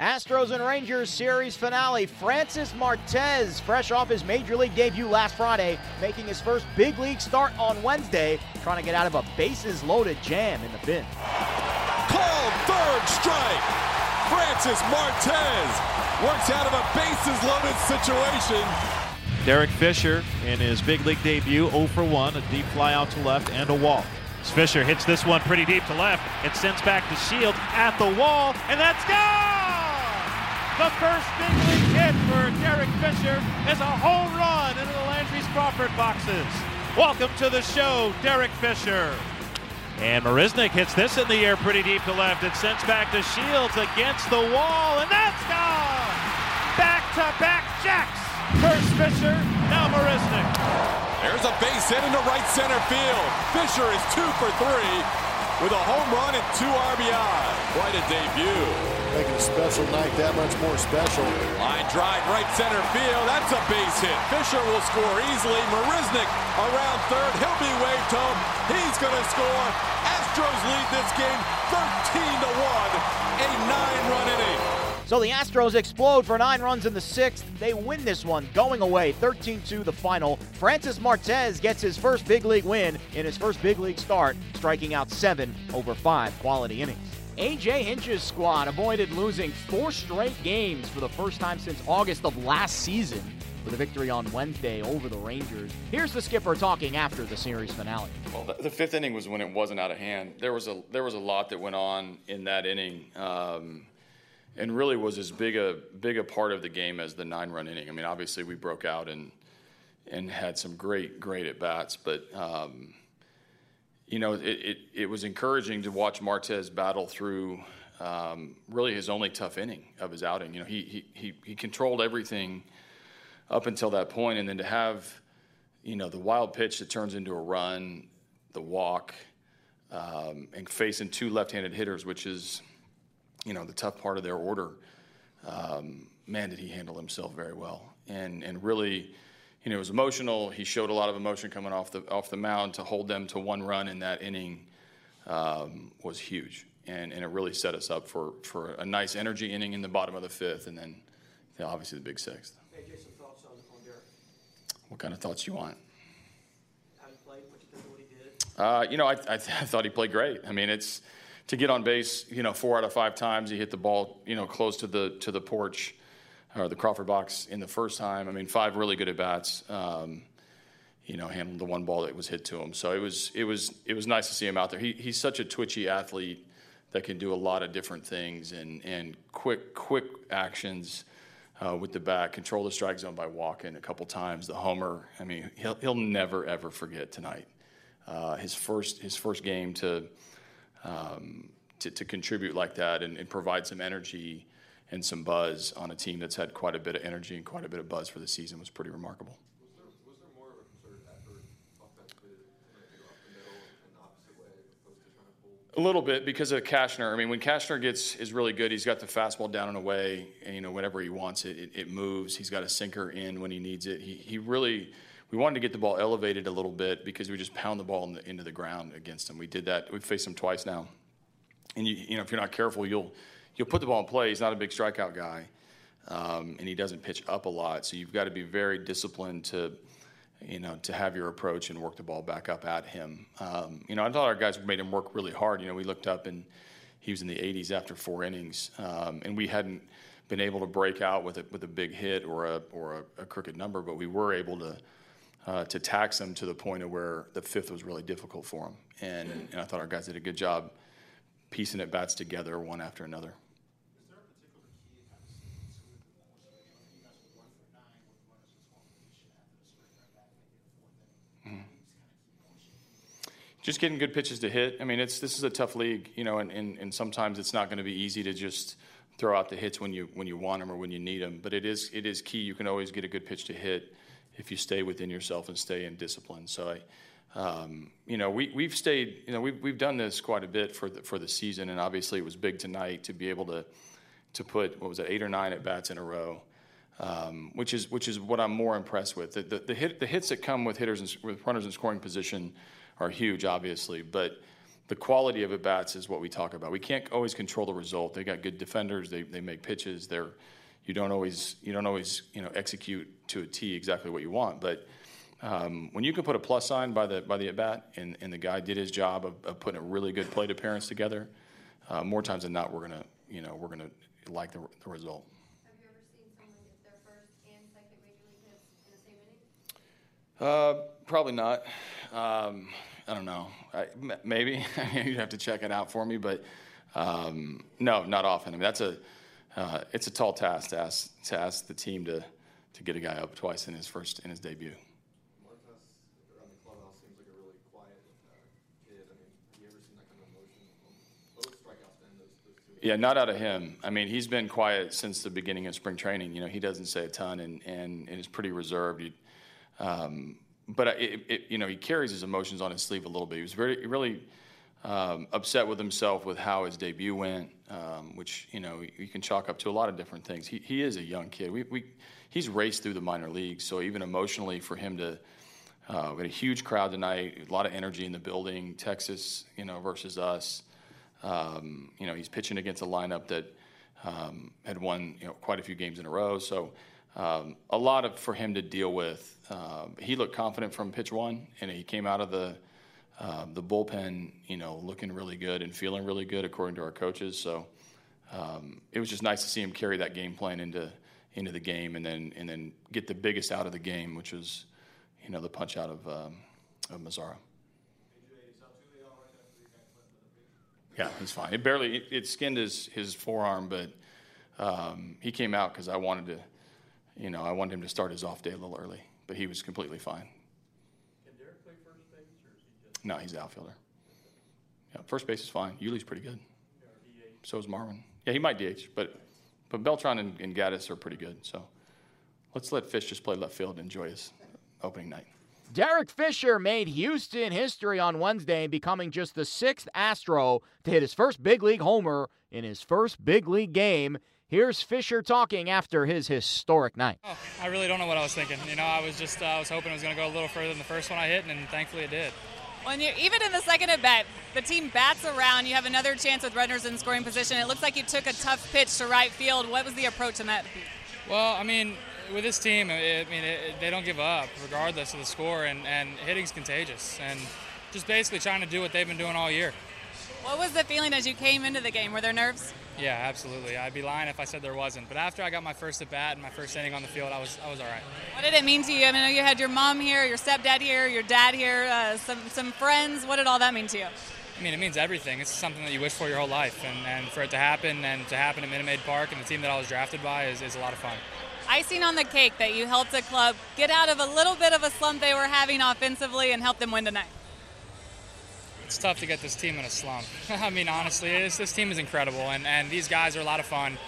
Astros and Rangers series finale. Francis Martes, fresh off his major league debut last Friday, making his first big league start on Wednesday, trying to get out of a bases loaded jam in the fifth. Called third strike. Francis Martes works out of a bases loaded situation. Derek Fisher in his big league debut 0 for 1, a deep fly out to left and a walk. Fisher hits this one pretty deep to left. It sends back to Shields at the wall, and that's gone! The first big league hit for Derek Fisher is a home run into the Landry's Crawford boxes. Welcome to the show, Derek Fisher. And Marisnick hits this in the air pretty deep to left. It sends back to Shields against the wall, and that's gone! Back to back jacks. First Fisher, now Marisnick. There's a base hit into right center field. Fisher is two for three with a home run and two RBI. Quite a debut. Making a special night that much more special. Line drive right center field. That's a base hit. Fisher will score easily. Marisnick around third. He'll be waved home. He's going to score. Astros lead this game 13 to 1. A nine-run inning. So the Astros explode for nine runs in the sixth. They win this one, going away 13 2 the final. Francis Martes gets his first big league win in his first big league start, striking out seven over five quality innings. AJ Hinch's squad avoided losing four straight games for the first time since August of last season with a victory on Wednesday over the Rangers. Here's the skipper talking after the series finale. Well, the, fifth inning was when it wasn't out of hand. There was a there was a lot that went on in that inning, um, and really was as big a big a part of the game as the nine run inning. I mean, obviously we broke out and and had some great great at bats, but. Um, you know, it, it, it, was encouraging to watch Martes battle through um, really his only tough inning of his outing. You know, he, he, he, he, controlled everything up until that point, and then to have, you know, the wild pitch that turns into a run, the walk, um, and facing two left-handed hitters, which is, you know, the tough part of their order. Um, man, did he handle himself very well, and and really you know, it was emotional. He showed a lot of emotion coming off the off the mound to hold them to one run in that inning um, was huge, and, and it really set us up for, for a nice energy inning in the bottom of the fifth, and then you know, obviously the big sixth. Hey, Jason, thoughts on, on Derek? What kind of thoughts you want? How he played? What you think what he did? Uh, you know, I, I, th- I thought he played great. I mean, it's to get on base. You know, four out of five times he hit the ball. You know, close to the to the porch or the Crawford box in the first time. I mean, five really good at bats. Um, you know, handled the one ball that was hit to him. So it was it was it was nice to see him out there. He, he's such a twitchy athlete that can do a lot of different things and and quick quick actions. Uh, with the bat, control the strike zone by walking a couple times. The homer, I mean, he'll he'll never ever forget tonight. Uh, his first his first game to um, to, to, contribute like that and, and provide some energy and some buzz on a team that's had quite a bit of energy and quite a bit of buzz for the season was pretty remarkable. A little bit because of Cashner. I mean, when Cashner gets is really good, he's got the fastball down and away. And, you know, whenever he wants it, it, it, moves. He's got a sinker in when he needs it. He, he really, we wanted to get the ball elevated a little bit because we just pound the ball in the, into the ground against him. We did that. We've faced him twice now. And you, you know, if you're not careful, you'll he'll put the ball in play. He's not a big strikeout guy, um, and he doesn't pitch up a lot. So you've got to be very disciplined to, you know, to have your approach and work the ball back up at him. Um, you know, I thought our guys made him work really hard. You know, we looked up and he was in the 80s after four innings, um, and we hadn't been able to break out with a with a big hit or a or a, a crooked number, but we were able to. Uh, to tax him to the point of where the fifth was really difficult for him, and, and I thought our guys did a good job piecing at bats together one after another. Mm-hmm. just getting good pitches to hit. I mean, it's this is a tough league, you know, and, and, and sometimes it's not going to be easy to just throw out the hits when you when you want them or when you need them. But it is it is key. You can always get a good pitch to hit if you stay within yourself and stay in discipline. So I, um, you know, we we've stayed. You know, we've we've done this quite a bit for the for the season, and obviously it was big tonight to be able to to put what was it eight or nine at bats in a row. Um, which is which is what I'm more impressed with. The, the, the, hit, the hits that come with hitters and, with runners in scoring position are huge, obviously, but the quality of at bats is what we talk about. We can't always control the result. They got good defenders. They, they make pitches. They're you don't always you don't always you know execute to a T exactly what you want. But um, when you can put a plus sign by the by the at bat and, and the guy did his job of, of putting a really good plate appearance together, uh, more times than not we're gonna you know we're gonna like the, the result. Have you ever seen someone get their first and second major league hits in the same inning? Uh, probably not. Um, I don't know. I, maybe you'd have to check it out for me, but um, no, not often. I mean, that's a uh, it's a tall task to ask to ask the team to to get a guy up twice in his first in his debut. Marquez around the clubhouse seems like a really quiet uh, kid. I mean, have you ever seen that kind of emotion? Both strikeouts and those, those two. Yeah, not out of him. I mean, he's been quiet since the beginning of spring training. You know, he doesn't say a ton and and, and is pretty reserved. He, um, but it, it, you know, he carries his emotions on his sleeve a little bit. He was very really um, upset with himself with how his debut went, um, which you know you can chalk up to a lot of different things. He, he is a young kid. We, we he's raced through the minor leagues, so even emotionally for him to uh, we had a huge crowd tonight, a lot of energy in the building. Texas, you know, versus us. Um, you know, he's pitching against a lineup that um, had won you know quite a few games in a row. So um, a lot of for him to deal with. Uh, he looked confident from pitch one, and he came out of the uh, the bullpen, you know, looking really good and feeling really good according to our coaches. So um, it was just nice to see him carry that game plan into into the game, and then and then get the biggest out of the game, which was, you know, the punch out of of Mazara. Yeah, he's fine. It barely it, it skinned his his forearm, but um, he came out because I wanted to, you know, I wanted him to start his off day a little early, but he was completely fine. Can Derek play first base, or is he just? No, he's the outfielder. Yeah, first base is fine. Yuli's pretty good. So is Marwin. Yeah, he might DH, but but Beltran and, and Gattis are pretty good. So let's let Fish just play left field and enjoy his opening night. Derek Fisher made Houston history on Wednesday, becoming just the sixth Astro to hit his first big league homer in his first big league game. Here's Fisher talking after his historic night. Oh, I really don't know what I was thinking. You know, I was just uh, I was hoping it was going to go a little further than the first one I hit, and thankfully it did. When you even in the second at bat, the team bats around. You have another chance with runners in scoring position. It looks like you took a tough pitch to right field. What was the approach in that? Well, I mean, with this team, I mean, it, they don't give up regardless of the score, and, and hitting's contagious. And just basically trying to do what they've been doing all year. What was the feeling as you came into the game? Were there nerves? Yeah, absolutely. I'd be lying if I said there wasn't. But after I got my first at bat and my first inning on the field, I was I was all right. What did it mean to you? I mean, you had your mom here, your stepdad here, your dad here, uh, some some friends. What did all that mean to you? I mean, it means everything. It's something that you wish for your whole life, and, and for it to happen and to happen at Minute Maid Park and the team that I was drafted by is, is a lot of fun. Icing on the cake that you helped the club get out of a little bit of a slump they were having offensively and help them win tonight. It's tough to get this team in a slump. I mean, honestly, this, this team is incredible, and, and these guys are a lot of fun.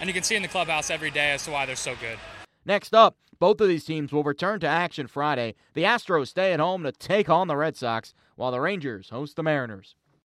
And you can see in the clubhouse every day as to why they're so good. Next up, both of these teams will return to action Friday. The Astros stay at home to take on the Red Sox, while the Rangers host the Mariners.